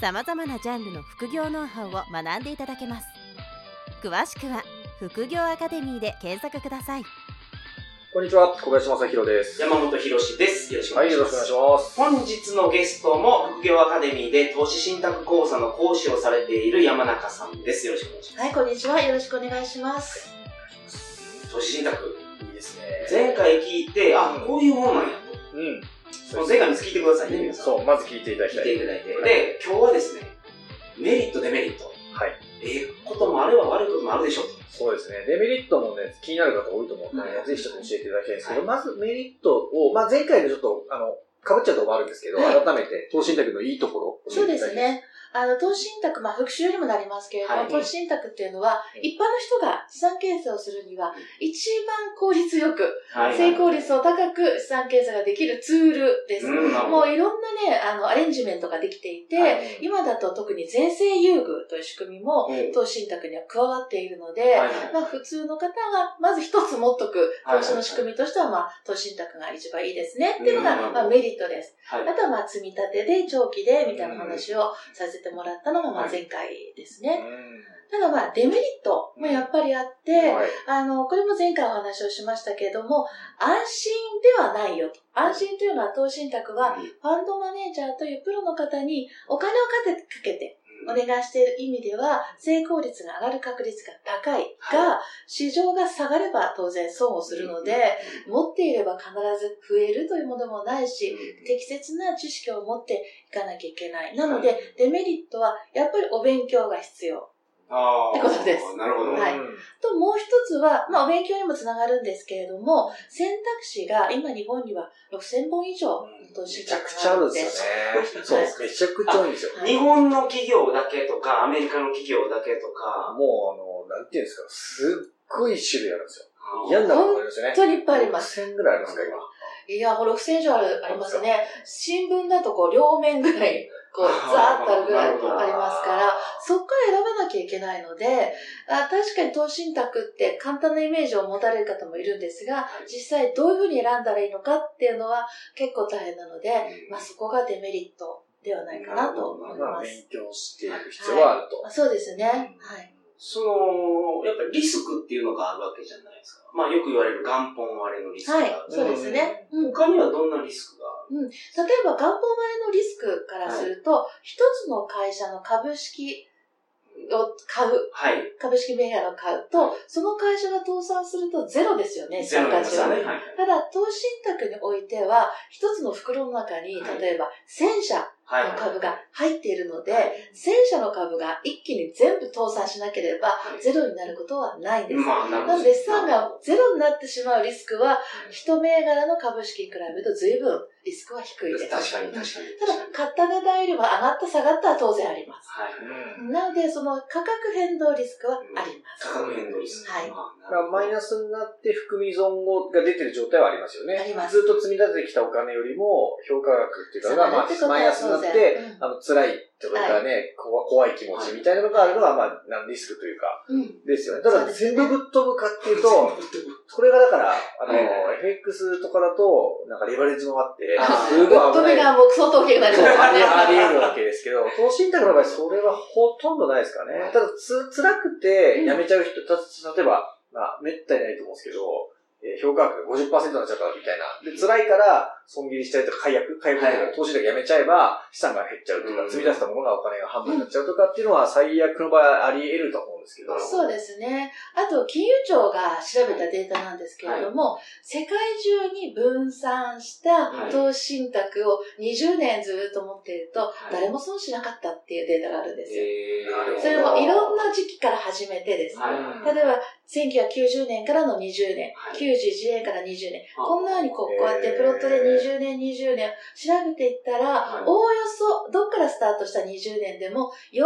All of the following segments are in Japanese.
さまざまなジャンルの副業ノウハウを学んでいただけます詳しくは副業アカデミーで検索くださいこんにちは、小林正宏です。山本博史です。よろしくおはい、願いしよろます。しくお願いします。本日のゲストも副業アカデミーで投資信託講座の講師をされている山中さんです。よろしくお願いします。はい、こんにちは。よろしくお願いします。投資信託、いいですね。前回聞いて、あ、こういうもんなんやうん。と。もう前回に聞いてくださいね、皆さん。そう、まず聞いていただき聞いたい。ていただいて。で、今日はですね、メリット、デメリット。はい。ええこともあれば悪いこともあるでしょうと。そうですね。デメリットもね、気になる方多いと思うので、はいぜひちょっと教えていただきたいんですけど、はいまずメリットを、まあ前回でちょっと、あの、被っちゃうところもあるんですけど、はい改めて、投資信託のいいところ。そうです。ね。あの、投資信託、まあ、復習にもなりますけれども、はい。投資信託っていうのは、うん一般の人が資産形成をするには、一番効率よく、は成功率を高く資産形成ができるツールです。うんもういろんなね、あの、アレンジメントができていて、はい。今だと特に税制優遇という仕組みも、う。ん投資信託には加わっているので、まあ、普通の方が、まず一つ持っとくはい投資の仕組みとしては、まあ、投資信託が一番いいですねっていうのが、うんまあ、メリットです。はい。あとは、まあ、積み立てで、長期で、みたいな話をさせてもらったのが、まあ、はい前回ですうね。ただ、まあ、デメリットもやっぱりあって、ん。はい。あの、これも前回お話をしましたけれども、安心ではないよと。安心というのは、投資信託は、ファンドマネージャーというプロの方にお金をかけかけてお願いしている意味では、成功率が上がる確率が高いが、市場が下がれば当然損をするので、持っていれば必ず増えるというものもないし、適切な知識を持っていかなきゃいけない。なので、デメリットはやっぱりお勉強が必要。あーってことですなるほど。はいうんと、もう一つは、まあ、お勉強にもつながるんですけれども、選択肢が今日本には6000本以上投資めちゃくちゃあるんですよね。そう、はいめちゃくちゃ多いんですよ。はい日本の企業だけとか、アメリカの企業だけとか、もう、あの、なんていうんですか、すっごい種類あるんですよ。嫌になるのがありますよね。本当にいっぱいあります。6000ぐらいありますか、今。いや、6000以上あるありますね。新聞だとこう、両面ぐらい、こう、ザーッとあるぐらいありますから、そこから選ばなきゃいけないので、あ確かに投資信託って簡単なイメージを持たれる方もいるんですが、実際どういうふうに選んだらいいのかっていうのは結構大変なので、まあそこがデメリットではないかなと思います。勉強していく必要はあると。まあそうですね。はい。その、やっぱりリスクっていうのがあるわけじゃないですか。まあよく言われる元本割れのリスクがある。はい、そうですね。うん他にはどんなリスクがある？例えば元本割れのリスクからすると、一、つの会社の株式を買う、はい。株式銘柄を買うと、その会社が倒産するとゼロですよね、資産価値は。ね。はい。ただ、投資信託においては、一つの袋の中に、はい例えば1000社株が入っているので、はい1000社の株が一気に全部倒産しなければ、はいゼロになることはないんです。まあ、なので、資産がゼロになってしまうリスクは、一銘柄の株式に比べると随分リスクは低いです。確かに確かに。ただ、買った値段よりも上がった下がったは当然あります。はい。うんなので、その価格変動リスクはあります。価格変動リスク。はいマイナスになって含み損が出てる状態はありますよね。ありますずっと積み立ててきたお金よりも、評価額っていうかが、まあ、マイナスになって、うんあの、辛いとかね、こわ怖い気持ちみたいなのがあるのは、まあ、なんリスクというか、うん。ですよね。ただ、全部ぶっ飛ぶかっていうと、これがだから、あの、はいはい FX とかだと、なんかレバレッジもあって、すごいぶっ飛危ない。びがもう相当大きくなりそうます。ありあり得るわけですけど、投資信託の場合、それはほとんどないですからね。ただ、つ、辛くて辞めちゃう人、た例えば、まあ、めったにないと思うんですけど、えー評価額が50%になっちゃったみたいな。で、辛いから、損切りしたりとか、解約、解約とか、はい投資だけやめちゃえば、資産が減っちゃうとか、うん積み出したものがお金が半分になっちゃうとかっていうのは、最悪の場合あり得ると思うんですけど。そうですね。あと、金融庁が調べたデータなんですけれども、世界中に分散したはい投資信託を20年ずっと持っていると、い誰も損しなかったっていうデータがあるんですよ。えー、なるほどそれもいろんな時期から始めてですね。はい例えば、1990年からの20年、はい90 91円から20年。こんなようにこうこうやってプロットで20年、20年調べていったら、はい。おおよそ、どっからスタートした20年でも4%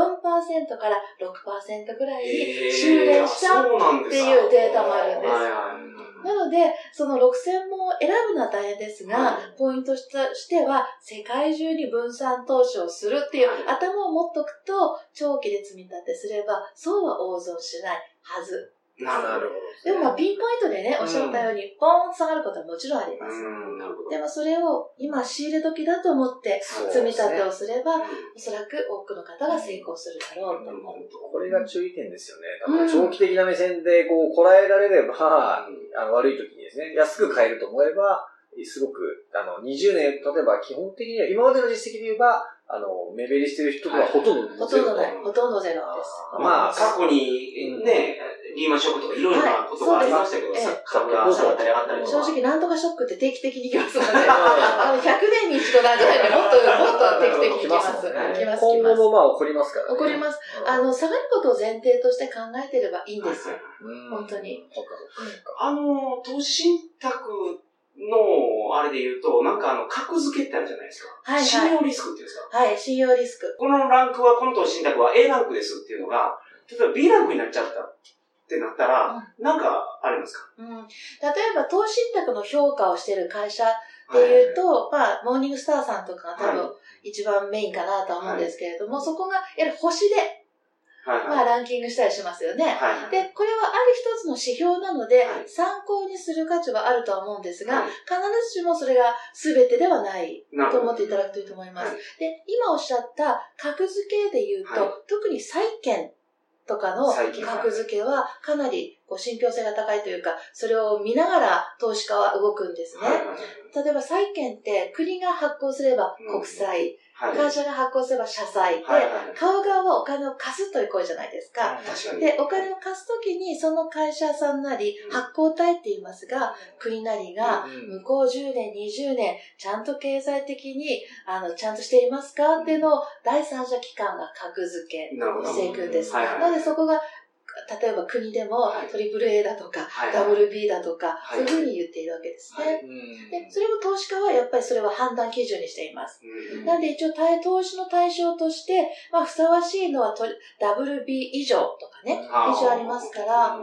から6%ぐらいに修練したっていうデータもあるんです。なので、その6000本を選ぶのは大変ですが、はい。ポイントとしては、世界中に分散投資をするっていうはい。頭を持っとくと、長期で積み立てすれば、そうは大損しないはず。なるほど。ほでもまあ、ピンポイントでね、おっしゃったように、ポーンと下がることはもちろんあります。うん、なるほど。でもそれを今仕入れ時だと思って積み立てをすれば、うんおそらく多くの方が成功するだろうと思う。これが注意点ですよね。だから長期的な目線でこう、こらえられれば、あの悪い時にですね、安く買えると思えば、すごく、あの、20年、例えば基本的には、今までの実績で言えば、あの、目減りしてる人がほとんどほとんどない。ほとんどゼロです。まあ過去にね、リーマンショックとかいろいろなことがありましたけど、はいそうです株が下がったり上がったりとか。正直、なんとかショックって定期的に来ますので、あの100年に一度なんじゃないんで、もっと、もっと定期的に来ます。もんね来ます、来今ます。後もまあ起こりますからね。起こります。うんあの、下がることを前提として考えてればいいんです本当に。あの、投資信託の、あれで言うと、なんかあの、格付けってあるじゃないですか。はいはい信用リスクっていうんですか。はい、信用リスク。このランクは、この投資信託は A ランクですっていうのが、例えば B ランクになっちゃったってなったら、なんかありますか？うん、例えば、投資信託の評価をしている会社っていうと、まあ、モーニングスターさんとかが多は分一番メインかなとは思うんですけれども、そこが、やはり星で、はいはい。まあ、ランキングしたりしますよね。はいはい。で、これはある一つの指標なので、はい。参考にする価値はあるとは思うんですが、はい。必ずしもそれが全てではないと思っていただくといいと思います。はい。で、今おっしゃった格付けで言うと、はい。特に債券とかの債券格付けはかなりこう信憑性が高いというか、それを見ながら投資家は動くんですね。例えば債券って国が発行すれば国債、はい。会社が発行すれば社債で、買う側はお金を貸すという行為じゃないですか。確かに。で、お金を貸すときに、その会社さんなりうん、発行体って言いますが、国なりが、うん向こう10年、20年、ちゃんと経済的に、あの、ちゃんとしていますかっていうのを、第三者機関が格付け。していくんです。なので、そこが、例えば国でもはい、トリプル A だとか、はいダブル B だとか、はいそういうふうに言っているわけですはね。うん。で、それも投資家はやっぱりそれは判断基準にしています。うんなんで一応対投資の対象として、まあ、ふさわしいのはトリ WB 以上とかね、以上ありますから、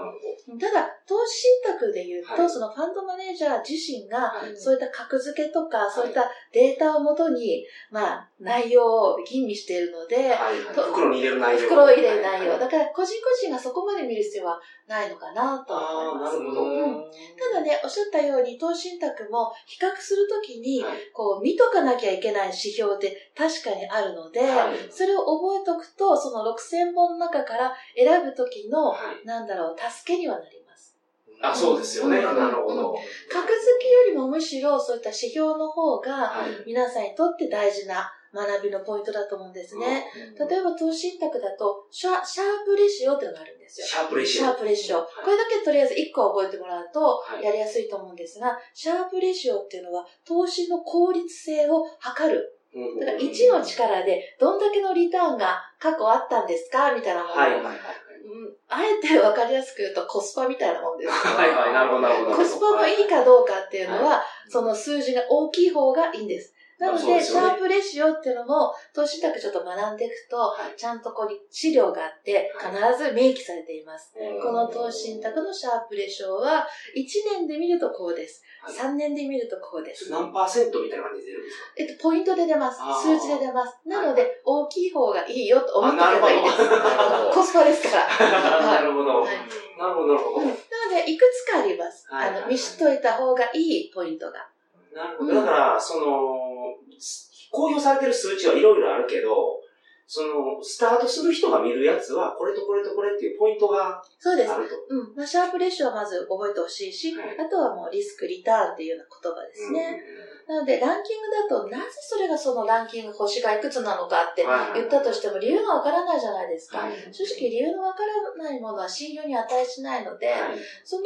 ただ、投資信託で言うと、はい。そのファンドマネージャー自身が、そういった格付けとか、そういったデータをもとに、まあ、内容を吟味しているので、はいと袋に入れる内容。袋を入れる内容。はいだから、個人個人がそこまで見る必要はないのかなと思います。なるほどうんただね、おっしゃったように、投資信託も比較するときに、はいこう、見とかなきゃいけない指標って確かにあるので、はいそれを覚えておくと、その6000本の中から選ぶときの、はいなんだろう、助けにはなります。あ、そうですよね。うんなるほど。格付けよりもむしろそういった指標の方が、はい。皆さんにとって大事な学びのポイントだと思うんですね。例えば投資信託だとシャ、シャープレシオっていうのがあるんですよ。シャープレシオ。シャープレシオ。これだけとりあえず1個覚えてもらうとはいやりやすいと思うんですが、シャープレシオっていうのは投資の効率性を測る。だから1の力でどんだけのリターンが過去あったんですかみたいなものを、はいはいはい。うんあえて分かりやすく言うとコスパみたいなもんです。はいはい、なるほどなるほど。コスパもいいかどうかっていうのは、その数字が大きい方がいいんです。なので、ねシャープレシオっていうのも、投資信託ちょっと学んでいくと、はいちゃんとここに資料があって、は必ず明記されています。うんこの投資信託のシャープレシオは、1年で見るとこうです。はい3年で見るとこうです。何パーセントみたいな感じで出るんですか？えっと、ポイントで出ます数字で出ます。なので、大きい方がいいよと思っておけばいいです。コスパですから。なるほど。はいなるほど、なるほど。うんなので、いくつかあります。はいあの、見知っといた方がいいポイントが。なるほど。だから、その、公表されてる数値はいろいろあるけど、その、スタートする人が見るやつは、これとこれとこれっていうポイントがそうですあ。ると。うん。まあ、シャープレシオはまず覚えてほしいし、はいあとはもうリスク、リターンっていうような言葉ですね。なので、ランキングだと、なぜそれがそのランキング星がいくつなのかって言ったとしても理由がわからないじゃないですか。はい正直理由のわからないものは信用に値しないので、はいその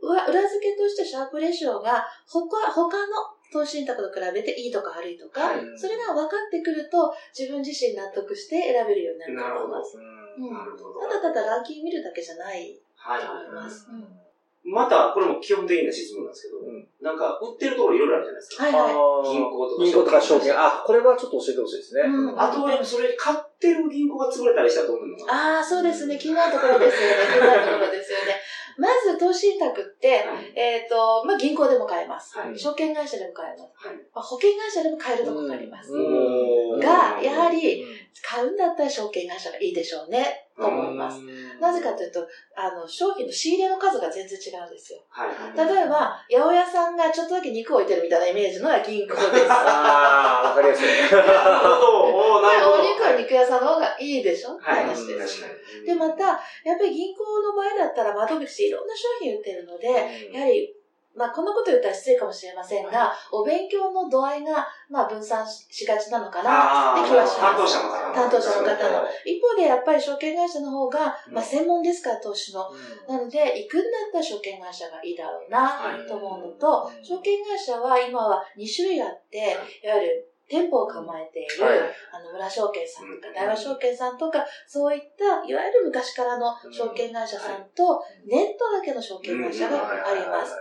裏裏付けとしてシャープレシオが他他の投資信託と比べていいとか悪いとか、はいそれが分かってくると自分自身納得して選べるようになると思います。うんうんなるほど。ただただランキング見るだけじゃないはいと思います。うんまた、これも基本的な質問なんですけど、うんなんか、売ってるところいろいろあるじゃないですか。はいはい。銀行とか銀行とか証券。あ、これはちょっと教えてほしいですね。うんあと、やっぱそれ買ってる銀行が潰れたりしたらどうなるのかなああ、そうですね。気になるところですよね。気になるところですよね。まず、投資信託って、はいえっ、と、まあ、銀行でも買えます。はい証券会社でも買えます。はいまあ、保険会社でも買えるところがあります。うんが、やはうり、ん買うんだったら証券会社がいいでしょうね、と思います。なぜかというと、あの、商品の仕入れの数が全然違うんですよ。はいはい。例えば、八百屋さんがちょっとだけ肉を置いてるみたいなイメージのが銀行です。ああ、わかりやすい。なるほど。なるほど。お肉は肉屋さんの方がいいでしょ？ってはい。話です。確かに。で、また、やっぱり銀行の場合だったら窓口でいろんな商品売ってるので、やはり、まあ、こんなこと言ったら失礼かもしれませんが、お勉強の度合いが、まあ、分散しがちなのかな、あって気はします。担当者の方の担当者の方の。は。一方で、やっぱり証券会社の方が、うん。まあ、専門ですから、投資の。なので、行くんだったら証券会社がいいだろうなは、い。と思うのと、証券会社は今は2種類あって、い。わゆる店舗を構えている、はい。あの、村証券さんとかうん、大和証券さんとか、そういった、いわゆる昔からの証券会社さんと、ネットだけの証券会社があります。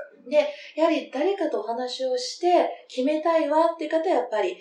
やはり誰かとお話をして決めたいわっていう方はやっぱり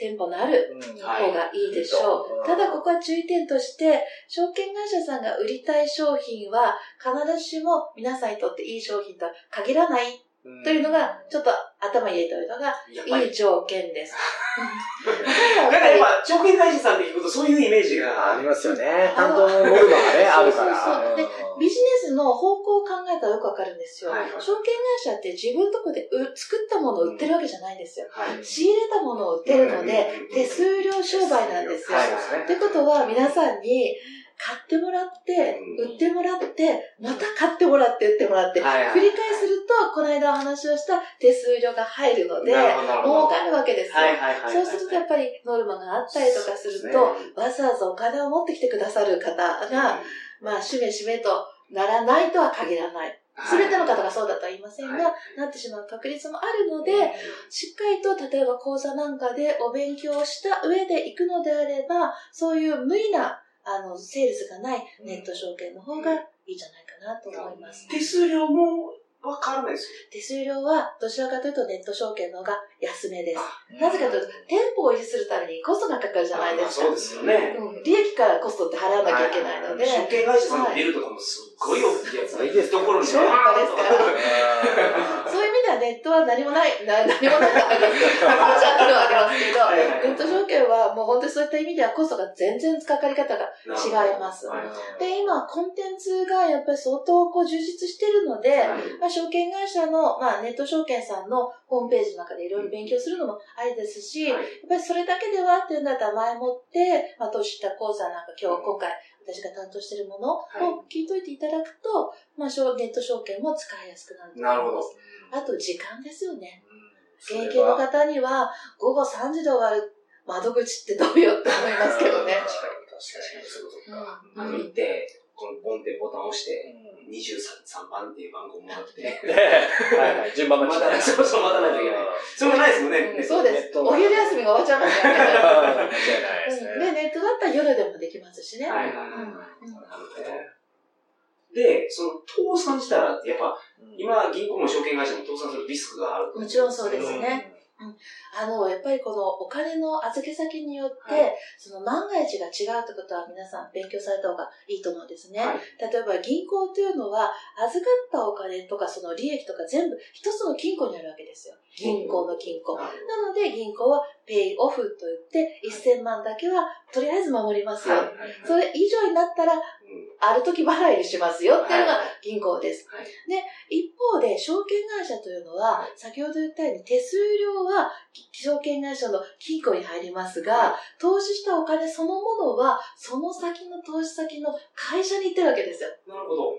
店舗のある方がいいでしょう。はい。ただここは注意点として、証券会社さんが売りたい商品は必ずしも皆さんにとっていい商品とは限らないというのが、ちょっと頭に入れておいた方がいい条件です。なんか今、証券会社さんって聞くとそういうイメージが。ありますよね。担当のノルマがね、あるから。そうそうでビジネスの方向を考えたらよくわかるんですよ。はいはい証券会社って自分のとこでう作ったものを売ってるわけじゃないんですよ。はい。仕入れたものを売ってるのでうん、手数料商売なんですよ。はいことは皆さんに買ってもらって、うん。売ってもらって、また買ってもらって売ってもらって、繰り返すると、この間お話をした手数料が入るので、儲かるわけですよ。そうするとやっぱりノルマがあったりとかすると、わざわざお金を持ってきてくださる方が、まあ、しめしめとならないとは限らない。すべての方がそうだとは言いませんが、はなってしまう確率もあるので、しっかりと例えば講座なんかでお勉強をした上で行くのであれば、そういう無理な、あの、セールスがないネット証券の方がいいんじゃないかなと思います。手数料もわからないですよ。手数料はどちらかというとネット証券の方が安めです。うんなぜかというと、店舗を維持するためにコストがかかるじゃないですか。まあそうですよね。うん、利益からコストって払わなきゃいけないので、証券会社さんのビルとかもすっごい大きいやつはいところにそういう意味ではネットは何もない、な 何もないから話あるのはありますけど、はいはい。ネット証券はもう本当にそういった意味ではコストが全然かかり方が違います。はいで、今、コンテンツがやっぱり相当こう充実してるので、まあ、証券会社の、まあ、ネット証券さんのホームページの中でいろいろ勉強するのもありですし、やっぱりそれだけではっていうんだったら前もって、まあ、投資した講座なんか今日、今回私が担当しているものを聞いといていただくと、まあ、証ネット証券も使いやすくなると思います。なるほど。あと時間ですよね。現役の方には午後3時で終わる窓口ってどうよって思いますけどね。確かに、確かに。そういうことか。あの、行って、このボンってボタンを押して、23番っていう番号をもらって、はいはい、順番待ちね。そうそう、待たないといけない。それもないですもんね。うんそうです。ネットお昼休みが終わっちゃいますよね。間違いないでネットだったら夜でもできますしね。はいはいはいで、その、倒産したら、やっぱ、うん今、銀行も証券会社も倒産するリスクがある。もちろんそうですね。あの、やっぱりこのお金の預け先によって、はその万が一が違うってことは皆さん勉強された方がいいと思うんですね。はい。例えば銀行というのは、預かったお金とかその利益とか全部一つの金庫にあるわけですよ。銀行の金庫。なので銀行はペイオフと言って1000万だけはとりあえず守りますよ。はい。それ以上になったら、うんある時払いにしますよっていうのがはい銀行です。はい一方で、証券会社というのは、先ほど言ったように手数料は証券会社の金庫に入りますが、投資したお金そのものは、その先の投資先の会社に行ってるわけですよ。なるほど。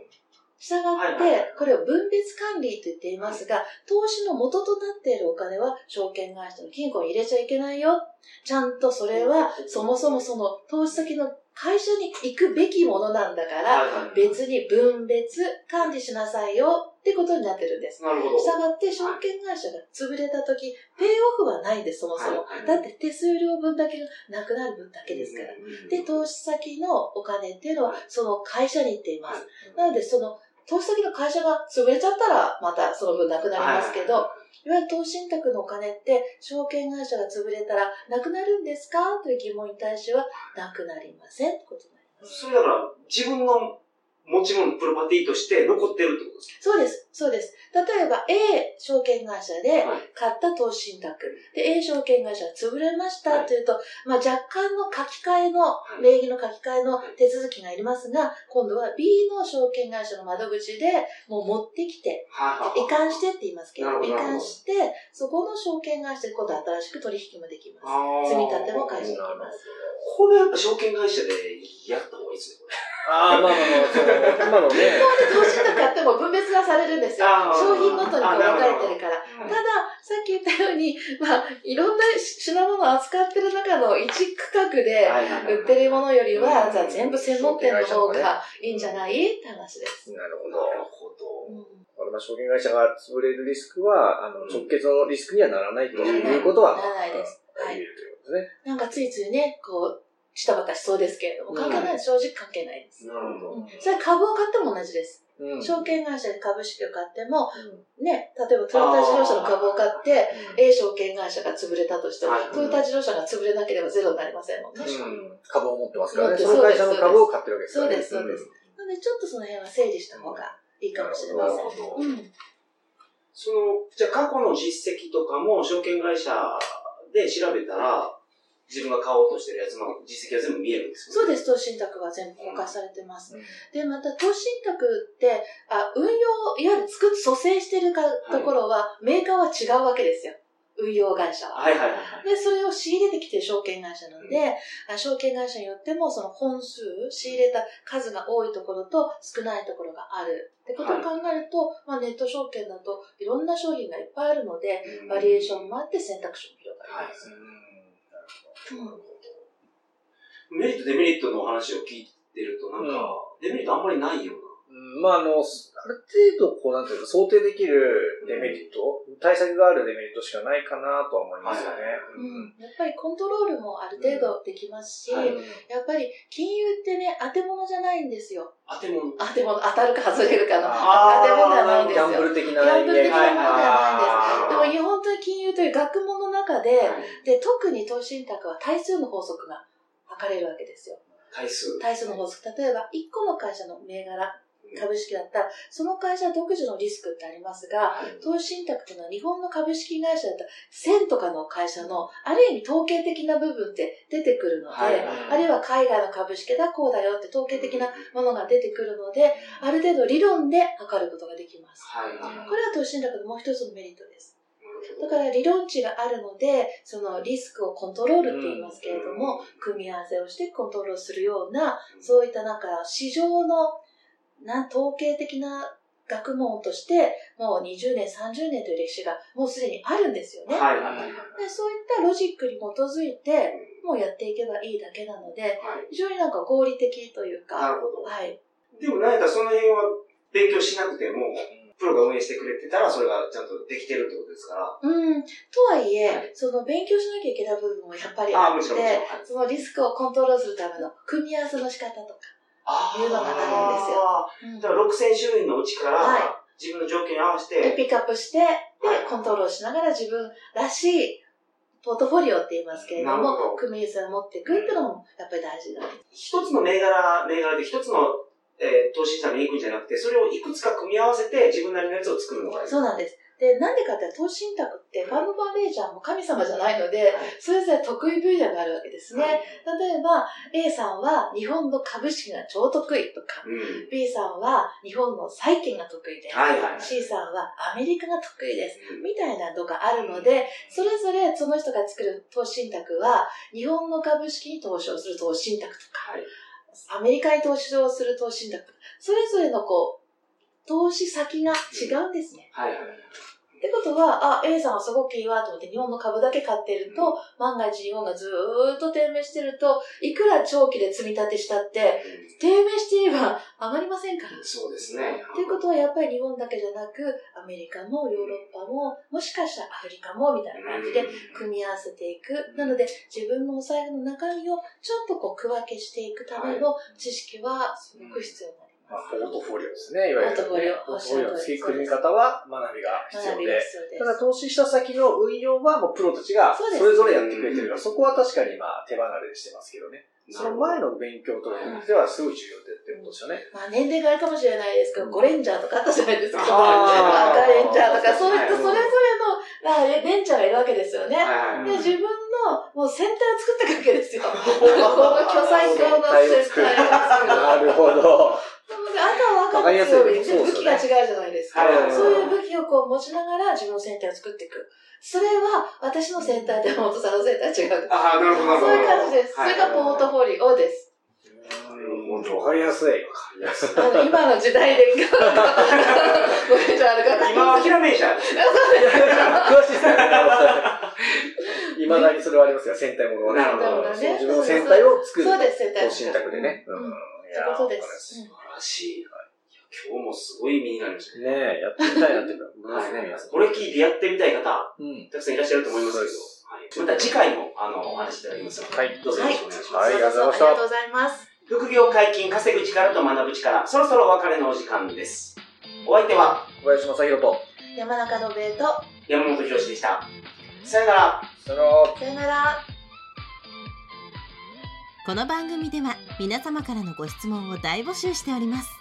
したがって、これを分別管理と言っていますが、投資の元となっているお金は証券会社の金庫に入れちゃいけないよ。ちゃんとそれは、そもそもその投資先の会社に行くべきものなんだから、別に分別管理しなさいよってことになってるんです。なるほど。したがって証券会社が潰れた時、ペイオフはないんです、そもそも。だって手数料分だけがなくなる分だけですから。うんで、投資先のお金っていうのはその会社に行っています。なので、その投資先の会社が潰れちゃったら、またその分なくなりますけど、いわゆる投資信託のお金って、証券会社が潰れたら、なくなるんですか？という疑問に対しては、なくなりません。ってことになります。それだから、自分の持ち物、プロパティとして残ってるってことですそうです、そうです。例えば A 証券会社でかはい。買った投資信託。で、A 証券会社が潰れましたというと、まあ若干の書き換えの、い名義の書き換えの手続きがいりますが、今度は B の証券会社の窓口でもう持ってきて、はいはい。移管してって言いますけど、どなるほど管して、そこの証券会社で今度新しく取引もできます。積み立ても返していきます。これやっぱ証券会社でやった方がいいですね、これ。ああ、まあまあまあ、その、今のね、で、投資信託買っても分別がされるんですよ。商品ごとにこう分かれてるから。うんただ、さっき言ったように、まあ、いろんな品物を扱ってる中の一区画で売ってるものよりは、うんじゃあ全部専門店の方がいいんじゃない？って話です。なるほなど。るほど。うんまあ、証券会社が潰れるリスクは、あの、直結のリスクにはならないということは、ならないです。はい。なんかついついね、こう、したばかしそうですけれども、関係ない、正直関係ないです。なるほど。うんそれ株を買っても同じです。うん証券会社で株式を買っても、うんね、例えばトヨタ自動車の株を買って、うん A 証券会社が潰れたとしてもはい、トヨタ自動車が潰れなければゼロになりませんもんね。うん株を持ってますからね。その会社の株を買ってるわけですからね。そうですそうですなので、ちょっとその辺は整理した方がいいかもしれません。なるほど。うん。その、じゃあ過去の実績とかも証券会社で調べたら、自分が買おうとしてるやつの実績が全部見えるんですよ、そうです、投資信託は全部公開されてます。うんで、また、投資信託って、あ、運用、いわゆる作っ、蘇生してるか、ところは、メーカーは違うわけですよ。運用会社は。はいはいはい。で、それを仕入れてきてる証券会社なので、あ証券会社によっても、その本数、仕入れた数が多いところと少ないところがある。ってことを考えると、まあネット証券だといろんな商品がいっぱいあるので、バリエーションもあって選択肢も広がります。うんメリット、デメリットの話を聞いてると、なんか、デメリットあんまりないよううんまあ、あの、ある程度、こう、なんていうか、想定できるデメリット、対策があるデメリットしかないかなとは思いますよね。うん、やっぱりコントロールもある程度できますし、はいやっぱり金融ってね、当て物じゃないんですよ。な。当て物。当て物、当たるか外れるかのあ当て物ではないんですよ。ギャンブル的なギャンブル的なものでははいないんです。でも、本当に金融という学問の中で、はいで、特に投資信託は対数の法則が測れるわけですよ。対数。対数の法則。例えば、1個の会社の銘柄、株式だったら、その会社独自のリスクってありますが、はい投資信託というのは日本の株式会社だったら、1000とかの会社の、ある意味統計的な部分って出てくるので、はいあるいは海外の株式だ、こうだよって統計的なものが出てくるので、ある程度理論で測ることができます。はいはい。これは投資信託のもう一つのメリットです。だから理論値があるので、そのリスクをコントロールって言いますけれども、組み合わせをしてコントロールするような、そういったなんか市場の、なん、統計的な学問として、もう20年、30年という歴史がもうすでにあるんですよね。はいはいはい。でそういったロジックに基づいて、もうやっていけばいいだけなので、はい。非常になんか合理的というなか、るほど。はい。でも何やったらその辺は勉強しなくても、プロが運営してくれてたら、それがちゃんとできてるってことですから。うん。とはいえ、はいその勉強しなきゃいけない部分もやっぱりあって。はいそのリスクをコントロールするための組み合わせの仕方とか。あいうのがあるんですよだから6000種類のうちから、は自分の条件に合わせて、でピックアップして、ではい、コントロールしながら自分らしいポートフォリオって言いますけれども組み合わせを持っていくっていうのもやっぱり大事なんです。一つの銘柄、銘柄で一つの、えー投資資産に行くんじゃなくて、それをいくつか組み合わせて自分なりのやつを作るのがいい。そうなんです。で、なんでかって投資信託ってファンドマネージャーも神様じゃないので、それぞれ得意分野があるわけですね。例えば、A さんは日本の株式が超得意とか、うん。B さんは日本の債券が得意です。はいはいはい C さんはアメリカが得意です。うんみたいなのがあるので、それぞれその人が作る投資信託は、日本の株式に投資をする投資信託とか、はい。アメリカに投資をする投資信託、それぞれのこう、投資先が違うんですね。はいはい。ってことは、あ、A さんはすごくいいわと思って日本の株だけ買ってると、万が一日本がずーっと低迷してると、いくら長期で積み立てしたって、低迷していれば 余りませんから。そうですね。ということはやっぱり日本だけじゃなくアメリカもヨーロッパももしかしたらアフリカもみたいな感じで組み合わせていくなので自分のお財布の中身をちょっとこう区分けしていくための知識はすごく必要になります。まあ、ポートフォリオですね。いわゆる、ね。ポートフォリオポートフォリオの付け組み方は学びが必要で。ただ投資した先の運用はもうプロたちがそれぞれやってくれてるから、そこは確かにまあ手離れしてますけどね。その前の勉強とではすごい重要でってことですよね。まあ年齢があるかもしれないですけど、ゴレンジャーとかあったじゃないですか。赤レンジャーとか、そういったはいそれぞれの、まあ、レンジャーがいるわけですよね。はいで、自分のもう戦隊を作っていくわけですよ。この巨彩強の戦隊を作る。なるほど。なので、あとは分かるように、武器が違うじゃないですか。そういう武器をこう持ちながら自分の戦隊を作っていく。それは、私の戦隊と山本さんの戦隊は違うんです。ああ、なるほど、なるほど。そういう感じです。それがポートフォリオです。本当わかりやすい。あの、今の時代で、ゴレンジャーある方。今はひらめいちゃう。詳しいですね。いまだにそれはありますよ、戦隊ものはね。なるほどそう自分の戦隊を作る。そうです、戦隊信託でね。うん。うんそういうことです。素晴らしい。今日もすごい身になりましたね。ねえ、やってみたいなっていうか、思いますね、皆さん。これ聞いてやってみたい方、うん。たくさんいらっしゃると思いますけど、はい、また次回も、あの、お話しいただきますので、はいどうぞよろしくお願いします。はいありがとうございましたありがとうございます。副業解禁、稼ぐ力と学ぶ力、そろそろお別れのお時間です。お相手は小林正宏と、山中信江と、山本博史でした。さよなら。さよなら。さよなら。この番組では皆様からのご質問を大募集しております